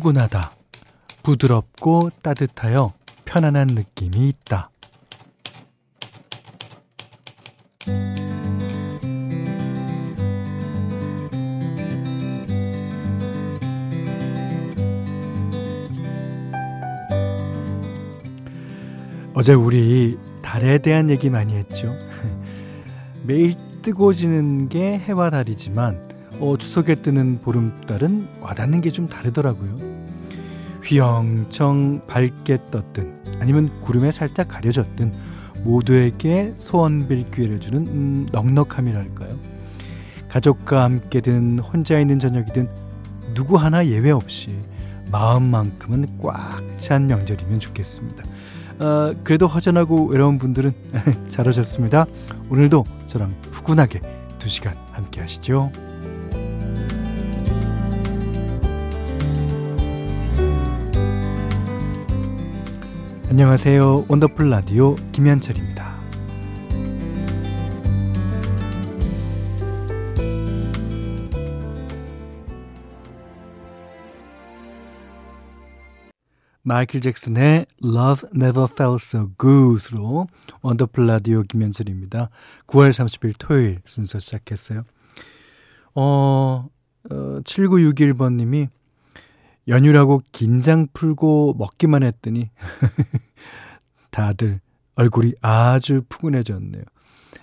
푸근하다. 부드럽고 따뜻하여 편안한 느낌이 있다. 어제 우리 달에 대한 얘기 많이 했죠. 매일 뜨고 지는 게 해와 달이지만 어, 추석에 뜨는 보름달은 와닿는 게 좀 다르더라고요. 휘영청 밝게 떴든 아니면 구름에 살짝 가려졌든 모두에게 소원 빌 기회를 주는 음, 넉넉함이랄까요. 가족과 함께 든 혼자 있는 저녁이든 누구 하나 예외 없이 마음만큼은 꽉 찬 명절이면 좋겠습니다. 어, 그래도 허전하고 외로운 분들은 잘 오셨습니다. 오늘도 저랑 푸근하게 2시간 함께 하시죠. 안녕하세요. 원더풀 라디오 김현철입니다. 마이클 잭슨의 Love Never Felt So Good으로 원더풀 라디오 김현철입니다. 9월 30일 토요일 순서 시작했어요. 어, 어 7961번님이 연휴라고 긴장 풀고 먹기만 했더니 다들 얼굴이 아주 푸근해졌네요.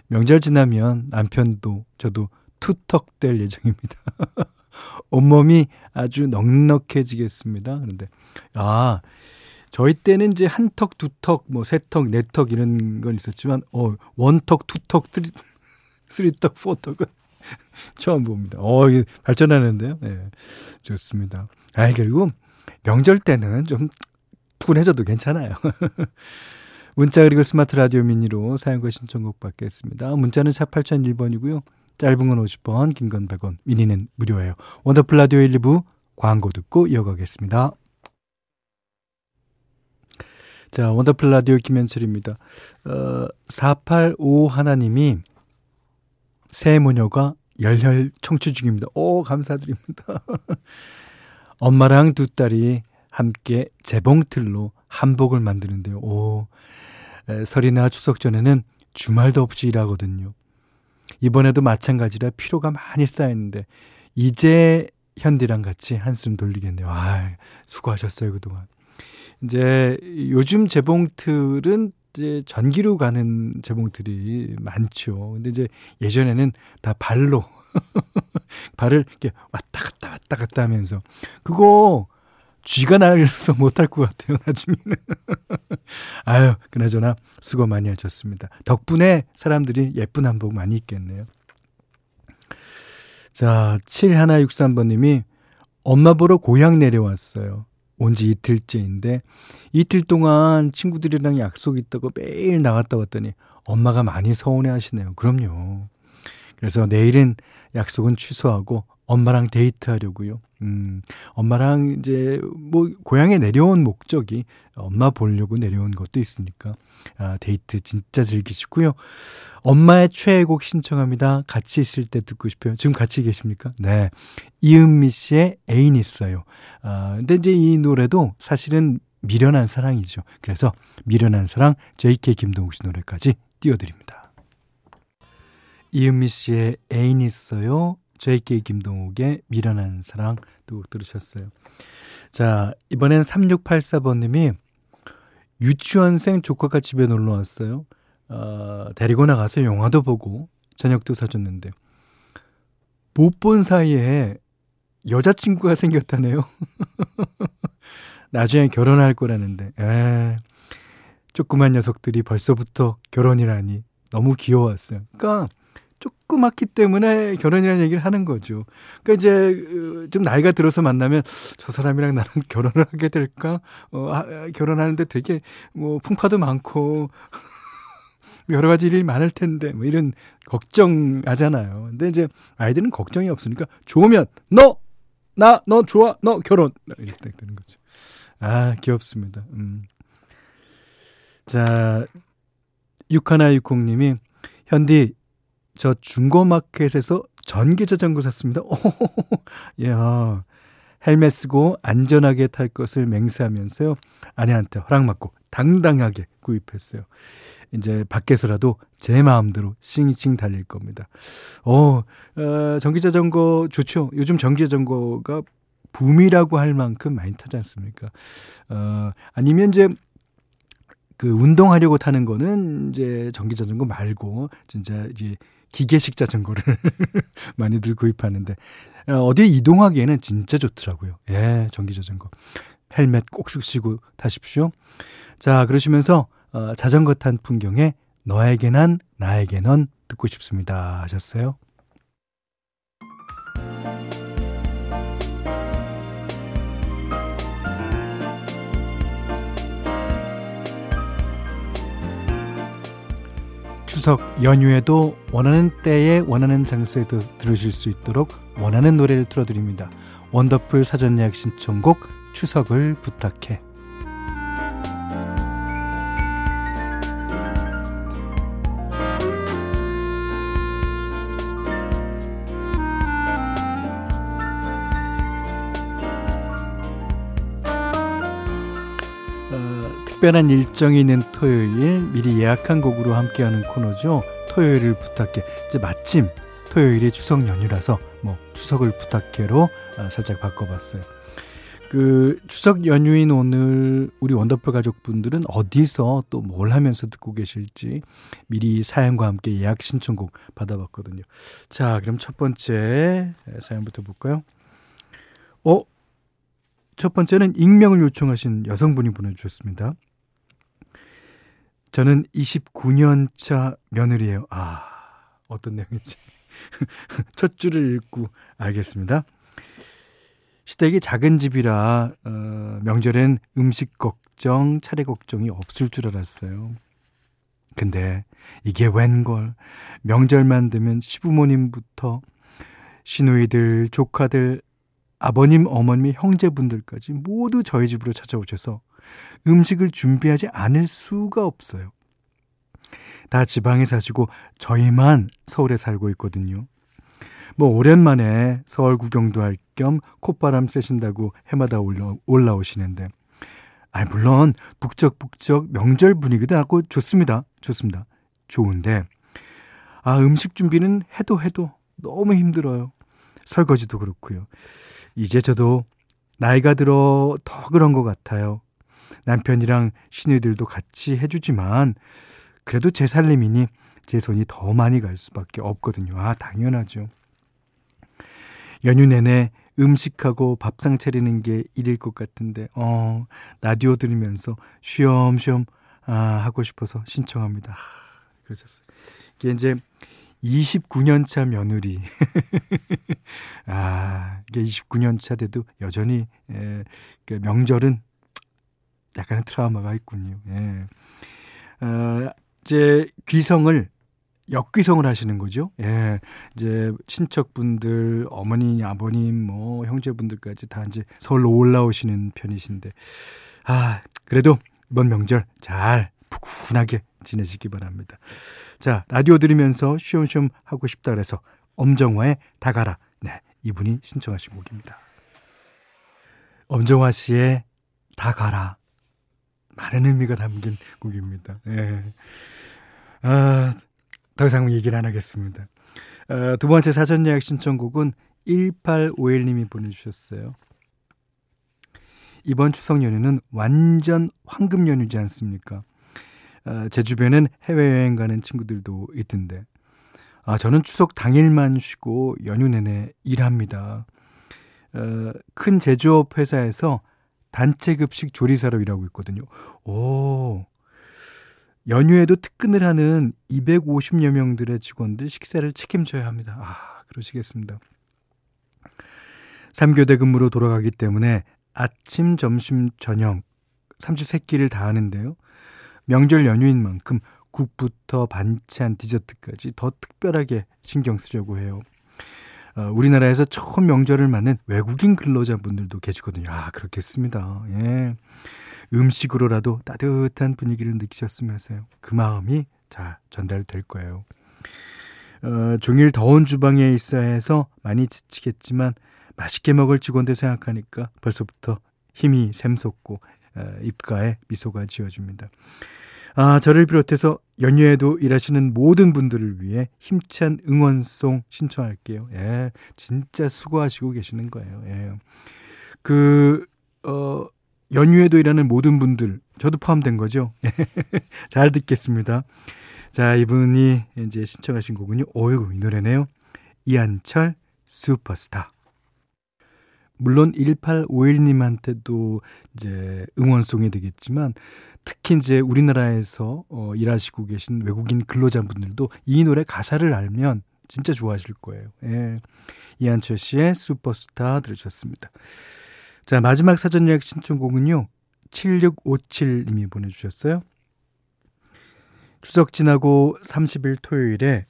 명절 지나면 남편도 저도 투턱 될 예정입니다. 온몸이 아주 넉넉해지겠습니다. 그런데 아 저희 때는 이제 한 턱, 두 턱, 뭐 세 턱, 네 턱 이런 건 있었지만 어 one턱, two턱, three three 턱, four 턱은 처음 봅니다. 어 이게 발전하는데요. 네, 좋습니다. 아 그리고 명절 때는 좀 푸근해져도 괜찮아요. 문자 그리고 스마트 라디오 미니로 사용과 신청곡 받겠습니다. 문자는 4 8001번이고요. 짧은 건 50원, 긴 건 100원, 미니는 무료예요. 원더풀 라디오 1, 2부 광고 듣고 이어가겠습니다. 자, 원더풀 라디오 김현철입니다. 어, 485 하나님이 세 모녀가 열혈 청취 중입니다. 오, 감사드립니다. 엄마랑 두 딸이 함께 재봉틀로 한복을 만드는데요. 오, 에, 설이나 추석 전에는 주말도 없이 일하거든요. 이번에도 마찬가지라 피로가 많이 쌓였는데 이제 현디랑 같이 한숨 돌리겠네요. 아, 수고하셨어요 그동안. 이제 요즘 재봉틀은 이제 전기로 가는 재봉틀이 많죠. 근데 이제 예전에는 다 발로 발을 이렇게 왔다 갔다 왔다 갔다 하면서 그거 쥐가 날서 못할 것 같아요, 나중에는. 아유, 그나저나 수고 많이 하셨습니다. 덕분에 사람들이 예쁜 한복 많이 입겠네요. 자, 7163번님이 엄마 보러 고향 내려왔어요. 온 지 이틀째인데 이틀 동안 친구들이랑 약속 있다고 매일 나갔다 왔더니 엄마가 많이 서운해 하시네요. 그럼요. 그래서 내일은 약속은 취소하고 엄마랑 데이트하려고요. 음, 엄마랑 이제 뭐 고향에 내려온 목적이 엄마 보려고 내려온 것도 있으니까 아, 데이트 진짜 즐기시고요. 엄마의 최애곡 신청합니다. 같이 있을 때 듣고 싶어요. 지금 같이 계십니까? 네. 이은미 씨의 애인 있어요. 아, 근데 이제 이 노래도 사실은 미련한 사랑이죠. 그래서 미련한 사랑 JK 김동욱 씨 노래까지 띄워드립니다. 이은미 씨의 애인 있어요. JK 김동욱의 미련한 사랑 두곡 들으셨어요. 자, 이번엔 3684번님이 유치원생 조카가 집에 놀러 왔어요. 어, 데리고 나가서 영화도 보고 저녁도 사줬는데 못 본 사이에 여자친구가 생겼다네요. 나중에 결혼할 거라는데, 에, 조그만 녀석들이 벌써부터 결혼이라니 너무 귀여웠어요. 그러니까 조그맣기 때문에 결혼이라는 얘기를 하는 거죠. 그러니까 이제 어, 좀 나이가 들어서 만나면 저 사람이랑 나랑 결혼을 하게 될까? 어, 아, 결혼하는데 되게 뭐 풍파도 많고 여러 가지 일이 많을 텐데 뭐 이런 걱정하잖아요. 근데 이제 아이들은 걱정이 없으니까 좋으면 너 나 너 좋아 너 결혼 이렇게 되는 거죠. 아 귀엽습니다. 음. 자 6160님이 현디 저 중고마켓에서 전기 자전거 샀습니다. 오, 야, 헬멧 쓰고 안전하게 탈 것을 맹세하면서요. 아내한테 허락받고 당당하게 구입했어요. 이제 밖에서라도 제 마음대로 싱싱 달릴 겁니다. 어, 어 전기 자전거 좋죠. 요즘 전기 자전거가 붐이라고 할 만큼 많이 타지 않습니까? 어, 아니면 이제 그 운동하려고 타는 거는 이제 전기 자전거 말고 진짜 이제 기계식 자전거를 많이들 구입하는데 어, 어디 이동하기에는 진짜 좋더라고요. 예, 전기 자전거. 헬멧 꼭 쓰시고 타십시오. 자, 그러시면서 어, 자전거 탄 풍경에 너에게 난 나에게 넌 듣고 싶습니다 하셨어요. 추석 연휴에도 원하는 때에 원하는 장소에 도 들으실 수 있도록 원하는 노래를 틀어드립니다. 원더풀 사전 예약 신청곡 추석을 부탁해. 특별한 일정이 있는 토요일 미리 예약한 곡으로 함께하는 코너죠. 토요일을 부탁해. 이제 마침 토요일이 추석 연휴라서 뭐 추석을 부탁해로 아, 살짝 바꿔봤어요. 그 추석 연휴인 오늘 우리 원더풀 가족분들은 어디서 또 뭘 하면서 듣고 계실지 미리 사연과 함께 예약 신청곡 받아봤거든요. 자, 그럼 첫 번째 사연부터 볼까요? 어? 첫 번째는 익명을 요청하신 여성분이 보내주셨습니다. 저는 29년 차 며느리예요. 아, 어떤 내용인지. 첫 줄을 읽고 알겠습니다. 시댁이 작은 집이라 어, 명절엔 음식 걱정, 차례 걱정이 없을 줄 알았어요. 근데 이게 웬걸 명절만 되면 시부모님부터 시누이들, 조카들, 아버님, 어머님, 형제분들까지 모두 저희 집으로 찾아오셔서 음식을 준비하지 않을 수가 없어요. 다 지방에 사시고 저희만 서울에 살고 있거든요. 뭐 오랜만에 서울 구경도 할 겸 콧바람 쐬신다고 해마다 올라, 올라오시는데 아 물론 북적북적 명절 분위기도 하고 좋습니다. 좋습니다. 좋은데 아 음식 준비는 해도 해도 너무 힘들어요. 설거지도 그렇고요. 이제 저도 나이가 들어 더 그런 것 같아요. 남편이랑 시누이들도 같이 해주지만 그래도 제 살림이니 제 손이 더 많이 갈 수밖에 없거든요. 아, 당연하죠. 연휴 내내 음식하고 밥상 차리는 게 일일 것 같은데, 어, 라디오 들으면서 쉬엄쉬엄, 아, 하고 싶어서 신청합니다. 하, 그러셨어요. 이게 이제 29년 차 며느리. 아, 이게 29년 차 돼도 여전히, 에, 그 명절은 약간의 트라우마가 있군요. 예. 어, 이제 귀성을 역귀성을 하시는 거죠. 예. 이제 친척분들, 어머니, 아버님, 뭐 형제분들까지 다 이제 서울로 올라오시는 편이신데 아, 그래도 이번 명절 잘 푸근하게 지내시기 바랍니다. 자, 라디오 들으면서 쉬엄쉬엄 하고 싶다 그래서 엄정화의 다가라. 네, 이분이 신청하신 곡입니다. 엄정화 씨의 다가라. 많은 의미가 담긴 곡입니다. 예. 아, 더 이상 얘기를 안 하겠습니다. 아, 두 번째 사전 예약 신청곡은 1851님이 보내주셨어요. 이번 추석 연휴는 완전 황금 연휴지 않습니까? 아, 제 주변엔 해외여행 가는 친구들도 있던데, 아, 저는 추석 당일만 쉬고 연휴 내내 일합니다. 어, 큰 제조업 회사에서 단체 급식 조리사로 일하고 있거든요. 오. 연휴에도 특근을 하는 250여 명들의 직원들 식사를 책임져야 합니다. 아, 그러시겠습니다. 3교대 근무로 돌아가기 때문에 아침, 점심, 저녁 삼시 세끼를 다 하는데요. 명절 연휴인 만큼 국부터 반찬, 디저트까지 더 특별하게 신경 쓰려고 해요. 어, 우리나라에서 처음 명절을 맞는 외국인 근로자분들도 계시거든요. 아, 그렇겠습니다. 예. 음식으로라도 따뜻한 분위기를 느끼셨으면서요. 그 마음이 자, 전달될 거예요. 어, 종일 더운 주방에 있어야 해서 많이 지치겠지만 맛있게 먹을 직원들 생각하니까 벌써부터 힘이 샘솟고 어, 입가에 미소가 지어집니다. 아, 저를 비롯해서 연휴에도 일하시는 모든 분들을 위해 힘찬 응원송 신청할게요. 예, 진짜 수고하시고 계시는 거예요. 예. 그, 어, 연휴에도 일하는 모든 분들, 저도 포함된 거죠. 잘 듣겠습니다. 자, 이분이 이제 신청하신 곡은요. 어이구, 이 노래네요. 이한철, 슈퍼스타. 물론 1851님한테도 이제 응원송이 되겠지만 특히 이제 우리나라에서 어, 일하시고 계신 외국인 근로자분들도 이 노래 가사를 알면 진짜 좋아하실 거예요. 예. 이한철 씨의 슈퍼스타 들으셨습니다. 자, 마지막 사전 예약 신청곡은요. 7657님이 보내주셨어요. 추석 지나고 30일 토요일에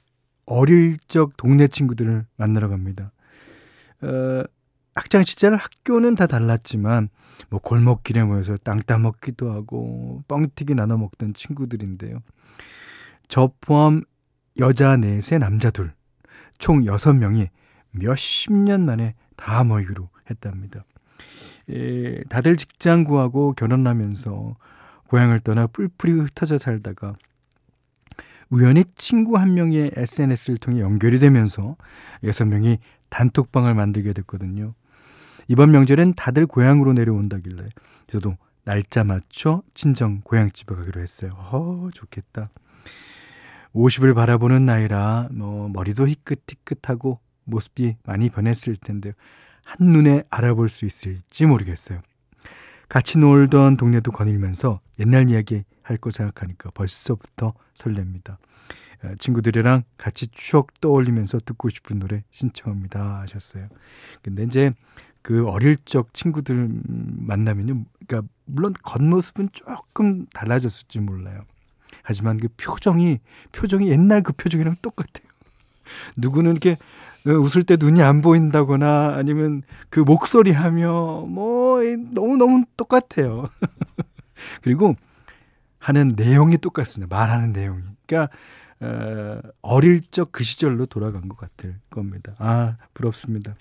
어릴 적 동네 친구들을 만나러 갑니다. 어, 학창 시절 학교는 다 달랐지만 뭐 골목길에 모여서 땅 따먹기도 하고 뻥튀기 나눠 먹던 친구들인데요. 저 포함 여자 넷에 남자 둘, 총 여섯 명이 몇십 년 만에 다 모이기로 했답니다. 예, 다들 직장 구하고 결혼하면서 고향을 떠나 뿔뿔이 흩어져 살다가 우연히 친구 한 명의 SNS를 통해 연결이 되면서 여섯 명이 단톡방을 만들게 됐거든요. 이번 명절엔 다들 고향으로 내려온다길래 저도 날짜 맞춰 친정 고향집에 가기로 했어요. 어, 좋겠다. 50을 바라보는 나이라 뭐 머리도 희끗희끗하고 모습이 많이 변했을 텐데 한눈에 알아볼 수 있을지 모르겠어요. 같이 놀던 동네도 거닐면서 옛날 이야기 할 거 생각하니까 벌써부터 설렙니다. 어, 친구들이랑 같이 추억 떠올리면서 듣고 싶은 노래 신청합니다 하셨어요. 근데 이제 그 어릴 적 친구들 만나면요. 그러니까 물론 겉모습은 조금 달라졌을지 몰라요. 하지만 그 표정이 표정이 옛날 그 표정이랑 똑같아요. 누구는 이렇게 어, 웃을 때 눈이 안 보인다거나 아니면 그 목소리 하며 뭐 너무너무 똑같아요. 그리고 하는 내용이 똑같습니다. 말하는 내용이. 그러니까 어, 어릴 적 그 시절로 돌아간 것 같을 겁니다. 아, 부럽습니다.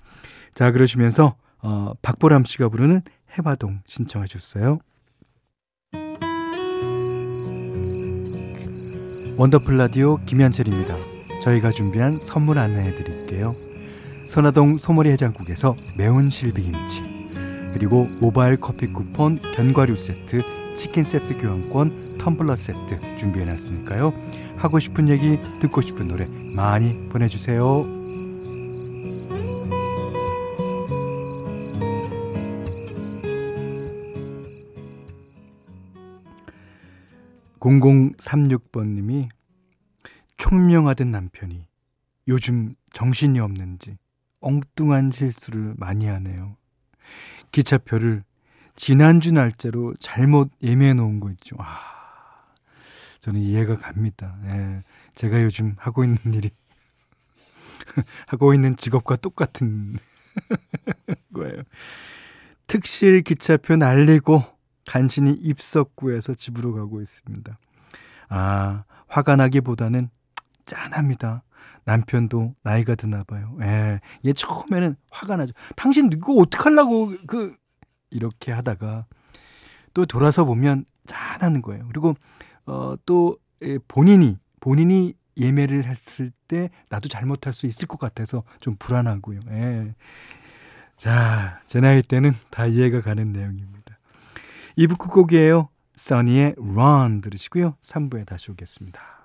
자, 그러시면서 어, 박보람 씨가 부르는 해화동 신청해 주셨어요. 원더풀 라디오 김현철입니다. 저희가 준비한 선물 안내해 드릴게요. 선화동 소머리 해장국에서 매운 실비김치 그리고 모바일 커피 쿠폰 견과류 세트 치킨 세트 교환권 텀블러 세트 준비해 놨으니까요. 하고 싶은 얘기 듣고 싶은 노래 많이 보내주세요. 0036번님이 총명하던 남편이 요즘 정신이 없는지 엉뚱한 실수를 많이 하네요. 기차표를 지난주 날짜로 잘못 예매해 놓은 거 있죠. 아, 저는 이해가 갑니다. 예, 제가 요즘 하고 있는 일이 하고 있는 직업과 똑같은 거예요. 특실 기차표 날리고 간신히 입석구에서 집으로 가고 있습니다. 아, 화가 나기보다는 짠합니다. 남편도 나이가 드나 봐요. 예. 얘 처음에는 화가 나죠. 당신 이거 어떡하려고 그 이렇게 하다가 또 돌아서 보면 짠하는 거예요. 그리고 어또 예, 본인이 본인이 예매를 했을 때 나도 잘못할 수 있을 것 같아서 좀 불안하고요. 예. 자, 제 나이 때는 다 이해가 가는 내용입니다. 2부 끝곡이에요. 써니의 Run 들으시고요. 3부에 다시 오겠습니다.